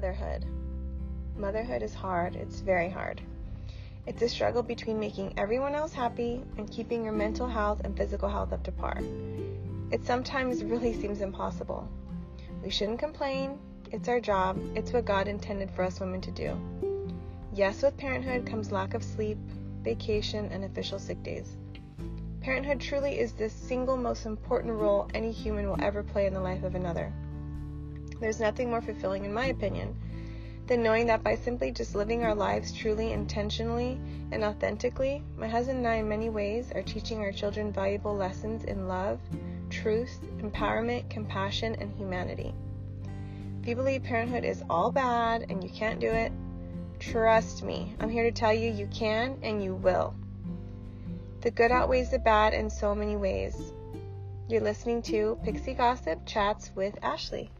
motherhood Motherhood is hard. It's very hard. It's a struggle between making everyone else happy and keeping your mental health and physical health up to par. It sometimes really seems impossible. We shouldn't complain. It's our job. It's what God intended for us women to do. Yes, with parenthood comes lack of sleep, vacation, and official sick days. Parenthood truly is the single most important role any human will ever play in the life of another. There's nothing more fulfilling, in my opinion, than knowing that by simply just living our lives truly, intentionally, and authentically, my husband and I, in many ways, are teaching our children valuable lessons in love, truth, empowerment, compassion, and humanity. If you believe parenthood is all bad and you can't do it, trust me. I'm here to tell you you can and you will. The good outweighs the bad in so many ways. You're listening to Pixie Gossip Chats with Ashley.